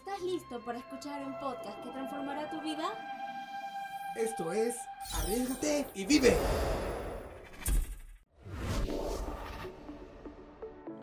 ¿Estás listo para escuchar un podcast que transformará tu vida? Esto es Arriesgate y Vive.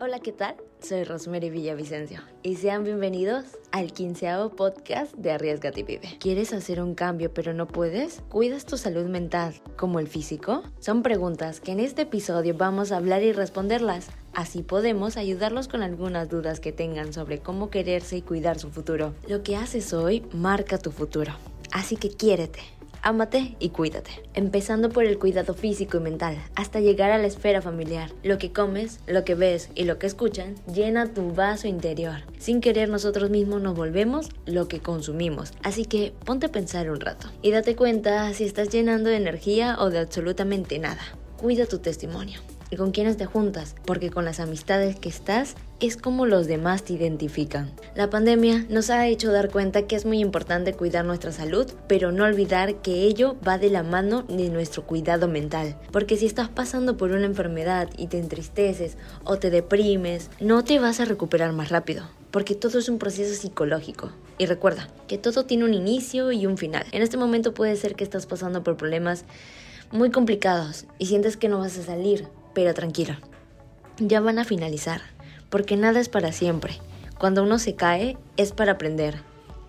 Hola, ¿qué tal? Soy Rosemary Villavicencio y sean bienvenidos al quinceavo podcast de Arriesgate y Vive. ¿Quieres hacer un cambio pero no puedes? ¿Cuidas tu salud mental como el físico? Son preguntas que en este episodio vamos a hablar y responderlas. Así podemos ayudarlos con algunas dudas que tengan sobre cómo quererse y cuidar su futuro. Lo que haces hoy marca tu futuro. Así que quiérete. Ámate y cuídate, empezando por el cuidado físico y mental, hasta llegar a la esfera familiar. Lo que comes, lo que ves y lo que escuchan llena tu vaso interior. Sin querer nosotros mismos nos volvemos lo que consumimos, así que ponte a pensar un rato y date cuenta si estás llenando de energía o de absolutamente nada. Cuida tu testimonio y con quiénes te juntas, porque con las amistades que estás es como los demás te identifican. La pandemia nos ha hecho dar cuenta que es muy importante cuidar nuestra salud, pero no olvidar que ello va de la mano de nuestro cuidado mental, porque si estás pasando por una enfermedad y te entristeces o te deprimes, no te vas a recuperar más rápido, porque todo es un proceso psicológico. Y recuerda que todo tiene un inicio y un final. En este momento puede ser que estás pasando por problemas muy complicados y sientes que no vas a salir, pero tranquilo, ya van a finalizar, porque nada es para siempre. Cuando uno se cae es para aprender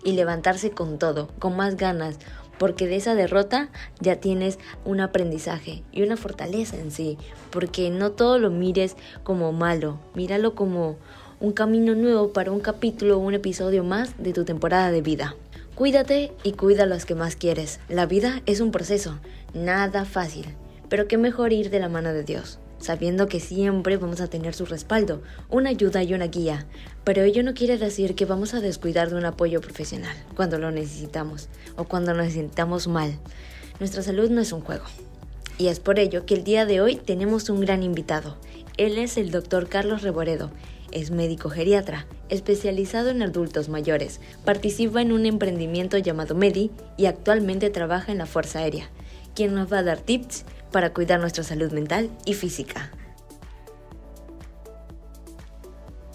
y levantarse con todo, con más ganas, porque de esa derrota ya tienes un aprendizaje y una fortaleza en sí, porque no todo lo mires como malo, míralo como un camino nuevo para un capítulo o un episodio más de tu temporada de vida. Cuídate y cuida a los que más quieres. La vida es un proceso, nada fácil, pero qué mejor ir de la mano de Dios sabiendo que siempre vamos a tener su respaldo, una ayuda y una guía. Pero ello no quiere decir que vamos a descuidar de un apoyo profesional cuando lo necesitamos o cuando nos sintamos mal. Nuestra salud no es un juego. Y es por ello que el día de hoy tenemos un gran invitado. Él es el doctor Carlos Reboredo. Es médico geriatra, especializado en adultos mayores. Participa en un emprendimiento llamado Medi y actualmente trabaja en la Fuerza Aérea, quien nos va a dar tips para cuidar nuestra salud mental y física.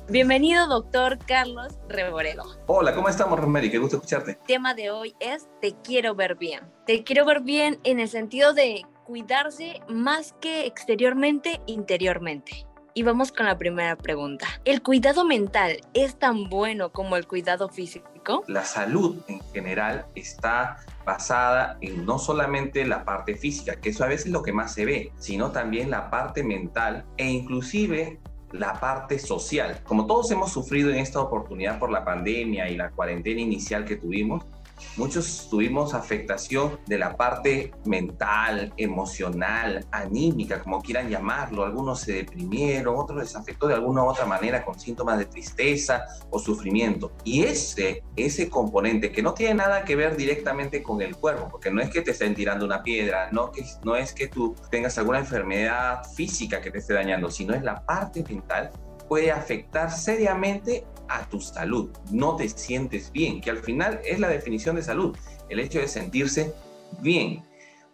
Bienvenido, doctor Carlos Reboredo. Hola, ¿cómo estamos, Rosemary? Qué gusto escucharte. El tema de hoy es Te quiero ver bien. Te quiero ver bien en el sentido de cuidarse más que exteriormente, interiormente. Y vamos con la primera pregunta. ¿El cuidado mental es tan bueno como el cuidado físico? La salud en general está basada en no solamente la parte física, que eso a veces es lo que más se ve, sino también la parte mental e inclusive la parte social. Como todos hemos sufrido en esta oportunidad por la pandemia y la cuarentena inicial que tuvimos, Muchos tuvimos afectación de la parte mental, emocional, anímica, como quieran llamarlo. Algunos se deprimieron, otros les afectó de alguna u otra manera con síntomas de tristeza o sufrimiento. Y ese, ese componente que no tiene nada que ver directamente con el cuerpo, porque no es que te estén tirando una piedra, no, que, no es que tú tengas alguna enfermedad física que te esté dañando, sino es la parte mental puede afectar seriamente a tu salud. No te sientes bien, que al final es la definición de salud, el hecho de sentirse bien.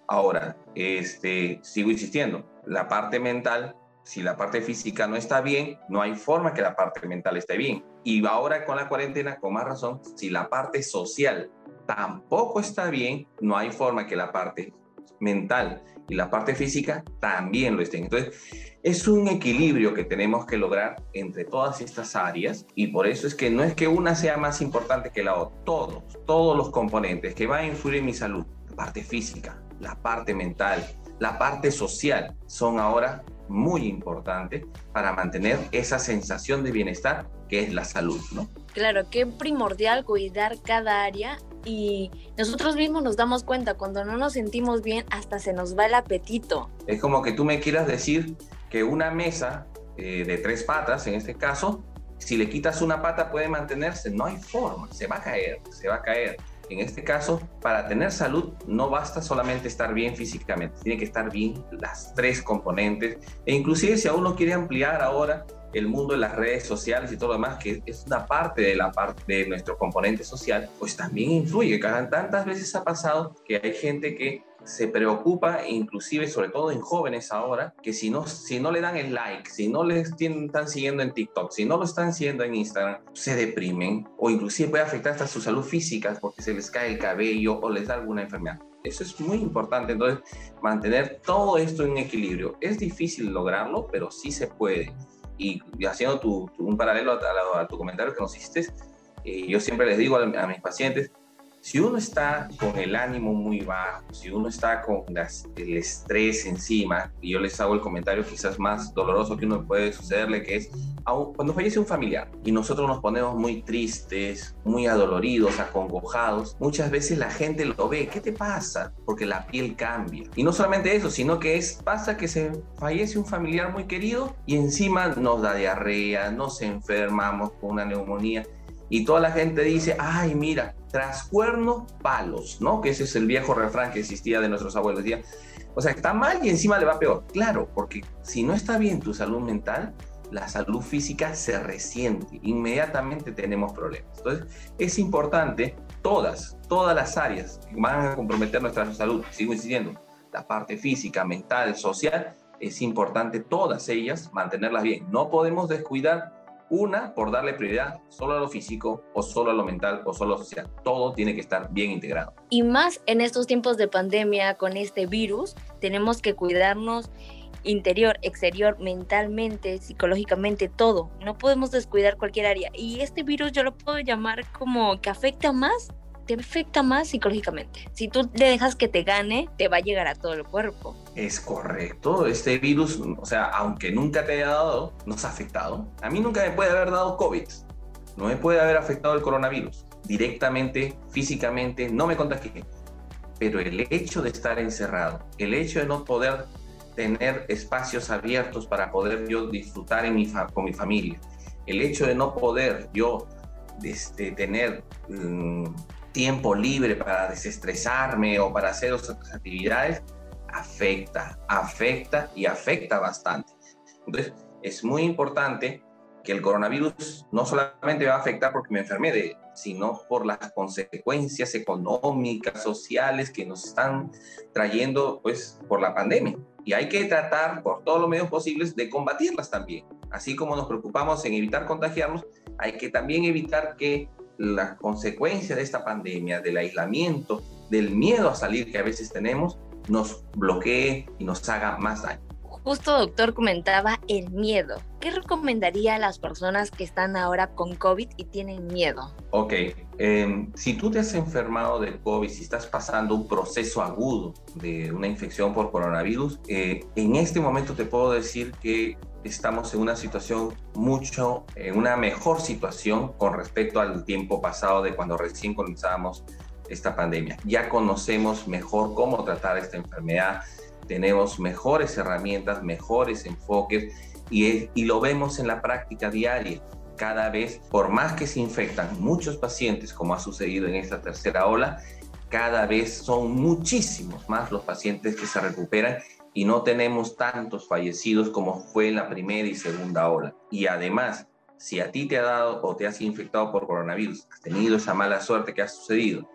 Ahora, este, sigo insistiendo, la parte mental, si la parte física no está bien, no hay forma que la parte mental esté bien. Y ahora con la cuarentena, con más razón, si la parte social tampoco está bien, no hay forma que la parte mental y la parte física también lo estén. Entonces, es un equilibrio que tenemos que lograr entre todas estas áreas y por eso es que no es que una sea más importante que la otra. Todos, todos los componentes que van a influir en mi salud, la parte física, la parte mental, la parte social, son ahora muy importantes para mantener esa sensación de bienestar que es la salud, ¿no? Claro, que primordial cuidar cada área y nosotros mismos nos damos cuenta cuando no nos sentimos bien hasta se nos va el apetito. Es como que tú me quieras decir que una mesa eh, de tres patas, en este caso, si le quitas una pata puede mantenerse, no hay forma, se va a caer, se va a caer. En este caso, para tener salud no basta solamente estar bien físicamente, tiene que estar bien las tres componentes. E inclusive si a uno quiere ampliar ahora el mundo de las redes sociales y todo lo demás, que es una parte de la parte de nuestro componente social, pues también influye. Tantas veces ha pasado que hay gente que se preocupa, inclusive sobre todo en jóvenes ahora, que si no, si no le dan el like, si no le están siguiendo en TikTok, si no lo están siguiendo en Instagram, se deprimen o inclusive puede afectar hasta su salud física porque se les cae el cabello o les da alguna enfermedad. Eso es muy importante, entonces mantener todo esto en equilibrio. Es difícil lograrlo, pero sí se puede. Y, haciendo un paralelo a, tu comentario que nos hiciste, eh, yo siempre les digo a mis pacientes, si uno está con el ánimo muy bajo, si uno está con el estrés encima, y yo les hago el comentario quizás más doloroso que uno puede sucederle, que es cuando fallece un familiar y nosotros nos ponemos muy tristes, muy adoloridos, acongojados, muchas veces la gente lo ve, ¿qué te pasa? Porque la piel cambia. Y no solamente eso, sino que es, pasa que se fallece un familiar muy querido y encima nos da diarrea, nos enfermamos con una neumonía y toda la gente dice, ay, mira, tras cuerno, palos, ¿no? Que ese es el viejo refrán que existía de nuestros abuelos. Decía, o sea, está mal y encima le va peor. Claro, porque si no está bien tu salud mental, la salud física se resiente, inmediatamente tenemos problemas. Entonces, es importante todas, todas las áreas que van a comprometer nuestra salud, sigo insistiendo, la parte física, mental, social, es importante todas ellas mantenerlas bien. No podemos descuidar una, por darle prioridad solo a lo físico o solo a lo mental o solo a lo social. Todo tiene que estar bien integrado. Y más en estos tiempos de pandemia con este virus, tenemos que cuidarnos interior, exterior, mentalmente, psicológicamente, todo. No podemos descuidar cualquier área. Y este virus yo lo puedo llamar como que afecta más afecta más psicológicamente. Si tú le dejas que te gane, te va a llegar a todo el cuerpo. Es correcto. Este virus, o sea, aunque nunca te haya dado, nos ha afectado. A mí nunca me puede haber dado COVID. No me puede haber afectado el coronavirus. Directamente, físicamente, no me contagié. Pero el hecho de estar encerrado, el hecho de no poder tener espacios abiertos para poder yo disfrutar en con mi familia, el hecho de no poder yo este, tener mm, tiempo libre para desestresarme o para hacer otras actividades, afecta, afecta y afecta bastante. Entonces, es muy importante que el coronavirus no solamente va a afectar porque me enfermé, de, sino por las consecuencias económicas, sociales que nos están trayendo pues por la pandemia. Y hay que tratar por todos los medios posibles de combatirlas también. Así como nos preocupamos en evitar contagiarnos, hay que también evitar que la consecuencia de esta pandemia, del aislamiento, del miedo a salir que a veces tenemos, nos bloquee y nos haga más daño. Justo doctor comentaba el miedo. ¿Qué recomendaría a las personas que están ahora con COVID y tienen miedo? Ok, em, si tú te has enfermado del COVID, si estás pasando un proceso agudo de una infección por coronavirus, eh, en este momento te puedo decir que estamos en una situación mucho, en una mejor situación con respecto al tiempo pasado de cuando recién comenzábamos esta pandemia. Ya conocemos mejor cómo tratar esta enfermedad, tenemos mejores herramientas, mejores enfoques y, y lo vemos en la práctica diaria. Cada vez, por más que se infectan muchos pacientes, como ha sucedido en esta tercera ola, cada vez son muchísimos más los pacientes que se recuperan y no tenemos tantos fallecidos como fue en la primera y segunda ola. Y además, si a ti te ha dado o te has infectado por coronavirus, has tenido esa mala suerte que ha sucedido,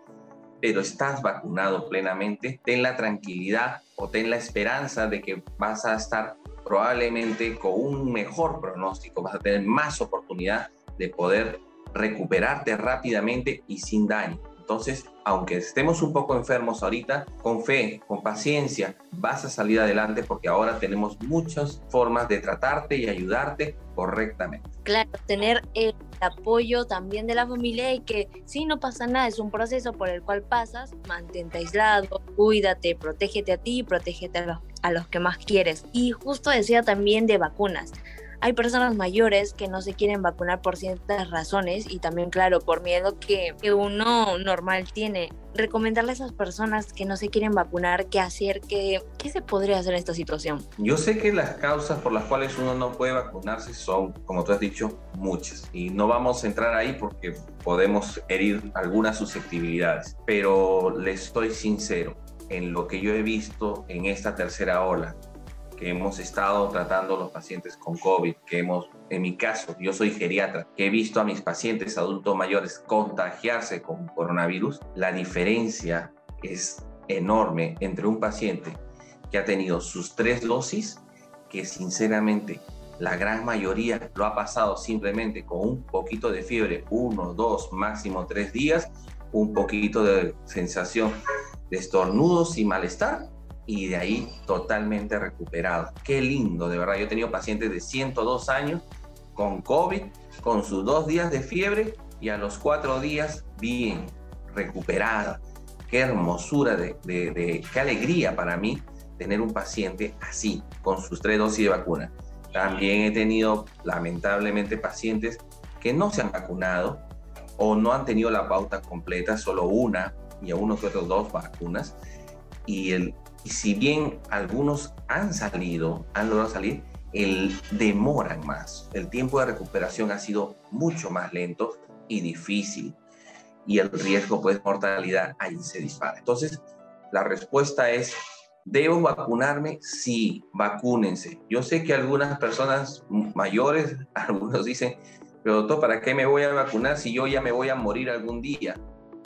pero estás vacunado plenamente, ten la tranquilidad o ten la esperanza de que vas a estar probablemente con un mejor pronóstico, vas a tener más oportunidad de poder recuperarte rápidamente y sin daño. Entonces, aunque estemos un poco enfermos ahorita, con fe, con paciencia, vas a salir adelante porque ahora tenemos muchas formas de tratarte y ayudarte correctamente. Claro, tener el apoyo también de la familia y que si no pasa nada, es un proceso por el cual pasas, mantente aislado, cuídate, protégete a ti protégete a los, a los que más quieres. Y justo decía también de vacunas hay personas mayores que no se quieren vacunar por ciertas razones y también, claro, por miedo que, uno normal tiene. Recomendarle a esas personas que no se quieren vacunar qué hacer, qué, qué se podría hacer en esta situación. Yo sé que las causas por las cuales uno no puede vacunarse son, como tú has dicho, muchas. Y no vamos a entrar ahí porque podemos herir algunas susceptibilidades. Pero les estoy sincero, en lo que yo he visto en esta tercera ola, que hemos estado tratando los pacientes con COVID, que hemos, en mi caso, yo soy geriatra, que he visto a mis pacientes adultos mayores contagiarse con coronavirus, la diferencia es enorme entre un paciente que ha tenido sus tres dosis, que sinceramente la gran mayoría lo ha pasado simplemente con un poquito de fiebre, uno, dos, máximo tres días, un poquito de sensación de estornudos y malestar, y de ahí totalmente recuperado. Qué lindo, de verdad. Yo he tenido pacientes de 102 años con COVID, con sus dos días de fiebre y a los cuatro días bien, recuperada. Qué hermosura, de, de, qué alegría para mí tener un paciente así, con sus tres dosis de vacuna. También he tenido, lamentablemente, pacientes que no se han vacunado o no han tenido la pauta completa, solo una y a unos que otros dos vacunas. Y, el, y si bien algunos han salido, han logrado salir, el demoran más. El tiempo de recuperación ha sido mucho más lento y difícil. Y el riesgo pues, de mortalidad ahí se dispara. Entonces, la respuesta es, ¿debo vacunarme? Sí, vacúnense. Yo sé que algunas personas mayores, algunos dicen, pero doctor, ¿para qué me voy a vacunar si yo ya me voy a morir algún día?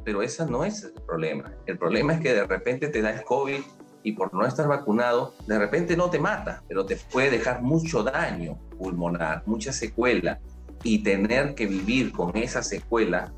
Pero ese no es el problema. El problema es que de repente te da el COVID y por no estar vacunado, de repente no te mata, pero te puede dejar mucho daño pulmonar, mucha secuela y tener que vivir con esa secuela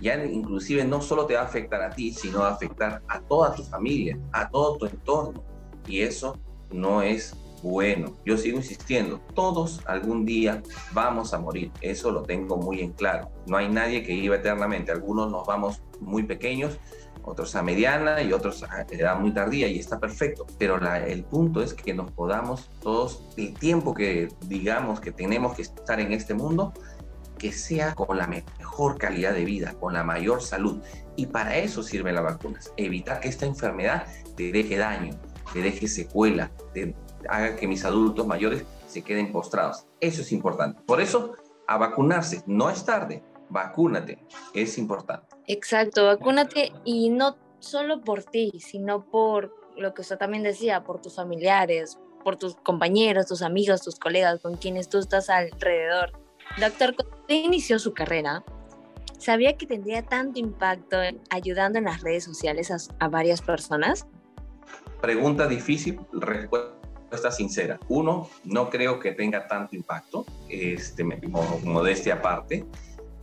ya inclusive no solo te va a afectar a ti, sino va a afectar a toda tu familia, a todo tu entorno. Y eso no es bueno. Yo sigo insistiendo, todos algún día vamos a morir. Eso lo tengo muy en claro. No hay nadie que viva eternamente. Algunos nos vamos muy pequeños, otros a mediana y otros a edad muy tardía y está perfecto. Pero el punto es que nos podamos todos, el tiempo que digamos que tenemos que estar en este mundo, que sea con la mejor calidad de vida, con la mayor salud. Y para eso sirven las vacunas, evitar que esta enfermedad te deje daño, te deje secuela, te haga que mis adultos mayores se queden postrados. Eso es importante. Por eso, a vacunarse, no es tarde, vacúnate, es importante. Exacto, vacúnate y no solo por ti, sino por lo que usted también decía, por tus familiares, por tus compañeros, tus amigos, tus colegas con quienes tú estás alrededor. Doctor, cuando inició su carrera, ¿sabía que tendría tanto impacto ayudando en las redes sociales a, varias personas? Pregunta difícil, respuesta sincera. Uno, no creo que tenga tanto impacto, este, modestia aparte,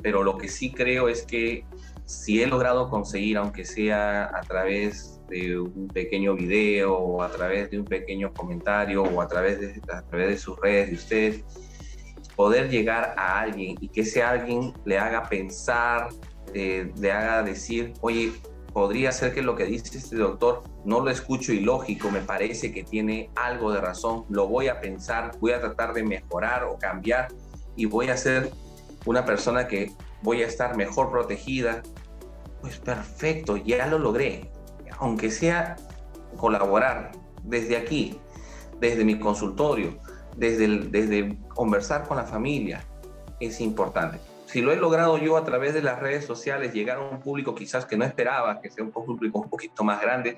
pero lo que sí creo es que si he logrado conseguir, aunque sea a través de un pequeño video o a través de un pequeño comentario o a través de, a través de sus redes de ustedes, poder llegar a alguien y que ese alguien le haga pensar, eh, le haga decir, oye, podría ser que lo que dice este doctor no lo escucho ilógico, me parece que tiene algo de razón, lo voy a pensar, voy a tratar de mejorar o cambiar y voy a ser una persona que voy a estar mejor protegida, pues perfecto, ya lo logré. Aunque sea colaborar desde aquí, desde mi consultorio, desde, desde conversar con la familia, es importante. Si lo he logrado yo a través de las redes sociales, llegar a un público quizás que no esperaba, que sea un público un poquito más grande,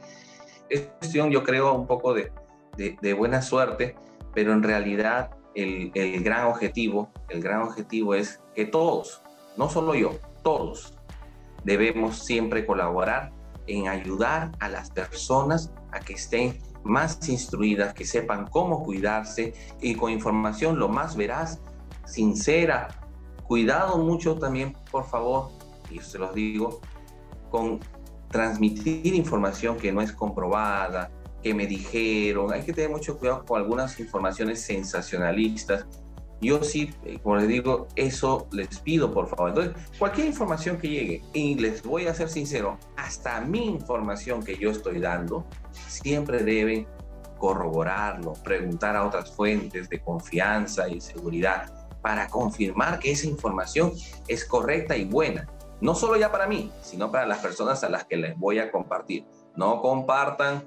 es cuestión, yo creo, un poco de, de, buena suerte, pero en realidad el, el gran objetivo, el gran objetivo es que todos, no solo yo, todos debemos siempre colaborar en ayudar a las personas a que estén más instruidas, que sepan cómo cuidarse y con información lo más veraz, sincera. Cuidado mucho también, por favor, y se los digo, con transmitir información que no es comprobada, que me dijeron. Hay que tener mucho cuidado con algunas informaciones sensacionalistas yo sí, eh, como les digo, eso les pido por favor. Entonces, cualquier información que llegue, y les voy a ser sincero, hasta mi información que yo estoy dando, siempre deben corroborarlo, preguntar a otras fuentes de confianza y seguridad para confirmar que esa información es correcta y buena. No solo ya para mí, sino para las personas a las que les voy a compartir. No compartan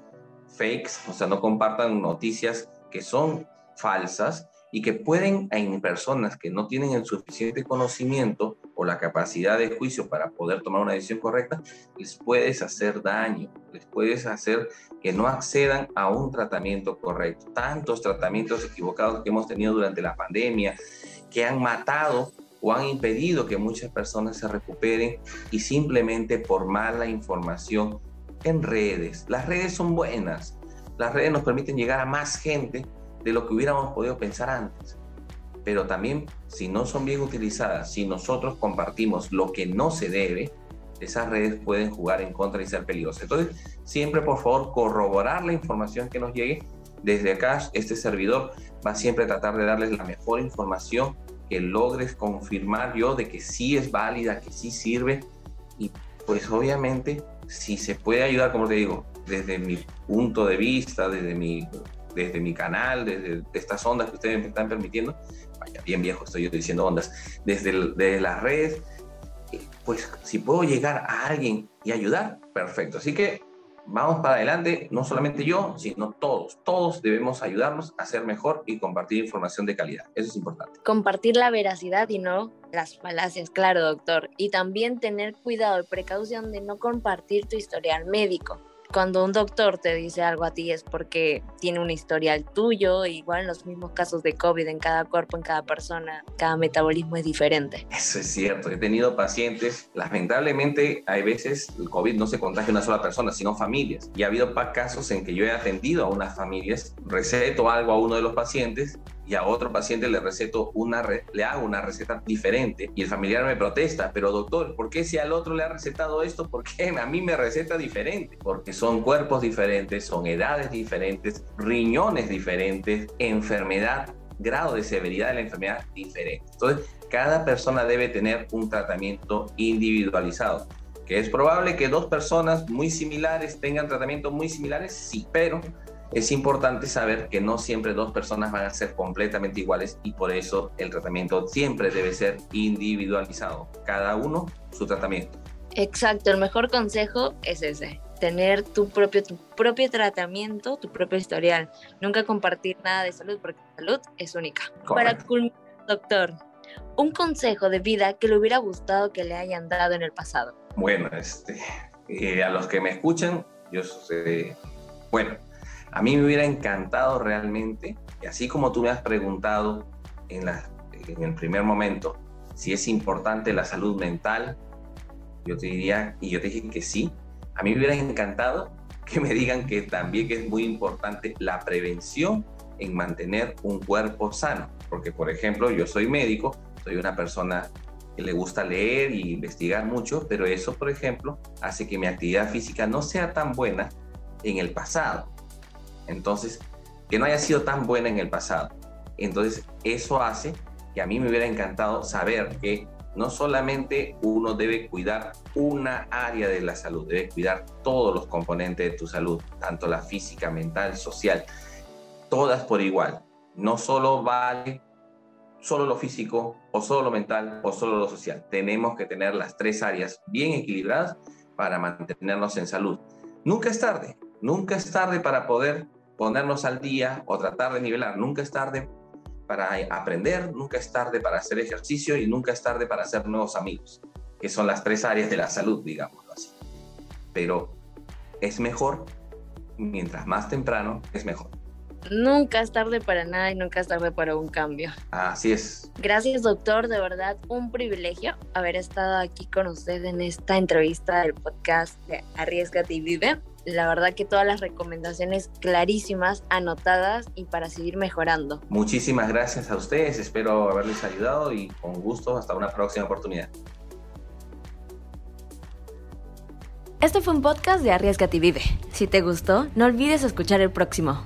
fakes, o sea, no compartan noticias que son falsas y que pueden en personas que no tienen el suficiente conocimiento o la capacidad de juicio para poder tomar una decisión correcta, les puedes hacer daño, les puedes hacer que no accedan a un tratamiento correcto. Tantos tratamientos equivocados que hemos tenido durante la pandemia, que han matado o han impedido que muchas personas se recuperen y simplemente por mala información en redes. Las redes son buenas. Las redes nos permiten llegar a más gente de lo que hubiéramos podido pensar antes. Pero también, si no son bien utilizadas, si nosotros compartimos lo que no se debe, esas redes pueden jugar en contra y ser peligrosas. Entonces, siempre por favor corroborar la información que nos llegue. Desde acá, este servidor va siempre a tratar de darles la mejor información que logres confirmar yo de que sí es válida, que sí sirve. Y pues obviamente, si se puede ayudar, como te digo, desde mi punto de vista, desde mi, desde mi canal, desde estas ondas que ustedes me están permitiendo, vaya, bien viejo estoy yo diciendo ondas, desde, desde las redes, pues si puedo llegar a alguien y ayudar, perfecto. Así que vamos para adelante, no solamente yo, sino todos. Todos debemos ayudarnos a ser mejor y compartir información de calidad. Eso es importante. Compartir la veracidad y no las falacias, claro, doctor. Y también tener cuidado y precaución de no compartir tu historial médico cuando un doctor te dice algo a ti es porque tiene un historial tuyo, igual en los mismos casos de COVID en cada cuerpo, en cada persona, cada metabolismo es diferente. Eso es cierto, he tenido pacientes, lamentablemente hay veces el COVID no se contagia a una sola persona, sino familias. Y ha habido casos en que yo he atendido a unas familias, receto algo a uno de los pacientes y a otro paciente le receto una, le hago una receta diferente y el familiar me protesta, pero doctor, ¿por qué si al otro le ha recetado esto, por qué a mí me receta diferente? Porque son cuerpos diferentes, son edades diferentes, riñones diferentes, enfermedad, grado de severidad de la enfermedad diferente. Entonces, cada persona debe tener un tratamiento individualizado. ¿Que es probable que dos personas muy similares tengan tratamientos muy similares? Sí, pero es importante saber que no siempre dos personas van a ser completamente iguales y por eso el tratamiento siempre debe ser individualizado. Cada uno su tratamiento. Exacto, el mejor consejo es ese, tener tu propio, tu propio tratamiento, tu propio historial. Nunca compartir nada de salud porque la salud es única. Para culminar, doctor, un consejo de vida que le hubiera gustado que le hayan dado en el pasado. Bueno, este, eh, a los que me escuchan, yo sé, bueno, a mí me hubiera encantado realmente, y así como tú me has preguntado en, el primer momento si es importante la salud mental, yo te diría, y yo te dije que sí, a mí me hubiera encantado que me digan que también es muy importante la prevención en mantener un cuerpo sano, porque por ejemplo yo soy médico, soy una persona que le gusta leer y investigar mucho, pero eso por ejemplo hace que mi actividad física no sea tan buena en el pasado. Entonces, que no haya sido tan buena en el pasado. Entonces, eso hace que a mí me hubiera encantado saber que no solamente uno debe cuidar una área de la salud, debe cuidar todos los componentes de tu salud, tanto la física, mental, social, todas por igual. No solo vale solo lo físico o solo lo mental o solo lo social. Tenemos que tener las tres áreas bien equilibradas para mantenernos en salud. Nunca es tarde, nunca es tarde para poder ponernos al día o tratar de nivelar. Nunca es tarde para aprender, nunca es tarde para hacer ejercicio y nunca es tarde para hacer nuevos amigos, que son las tres áreas de la salud, digamos así. Pero es mejor, mientras más temprano, es mejor. Nunca es tarde para nada y nunca es tarde para un cambio. Así es. Gracias, doctor. De verdad, un privilegio haber estado aquí con usted en esta entrevista del podcast de Arriesgate y Vive la verdad que todas las recomendaciones clarísimas, anotadas y para seguir mejorando. Muchísimas gracias a ustedes, espero haberles ayudado y con gusto hasta una próxima oportunidad. Este fue un podcast de Arriesgate y Vive. Si te gustó, no olvides escuchar el próximo.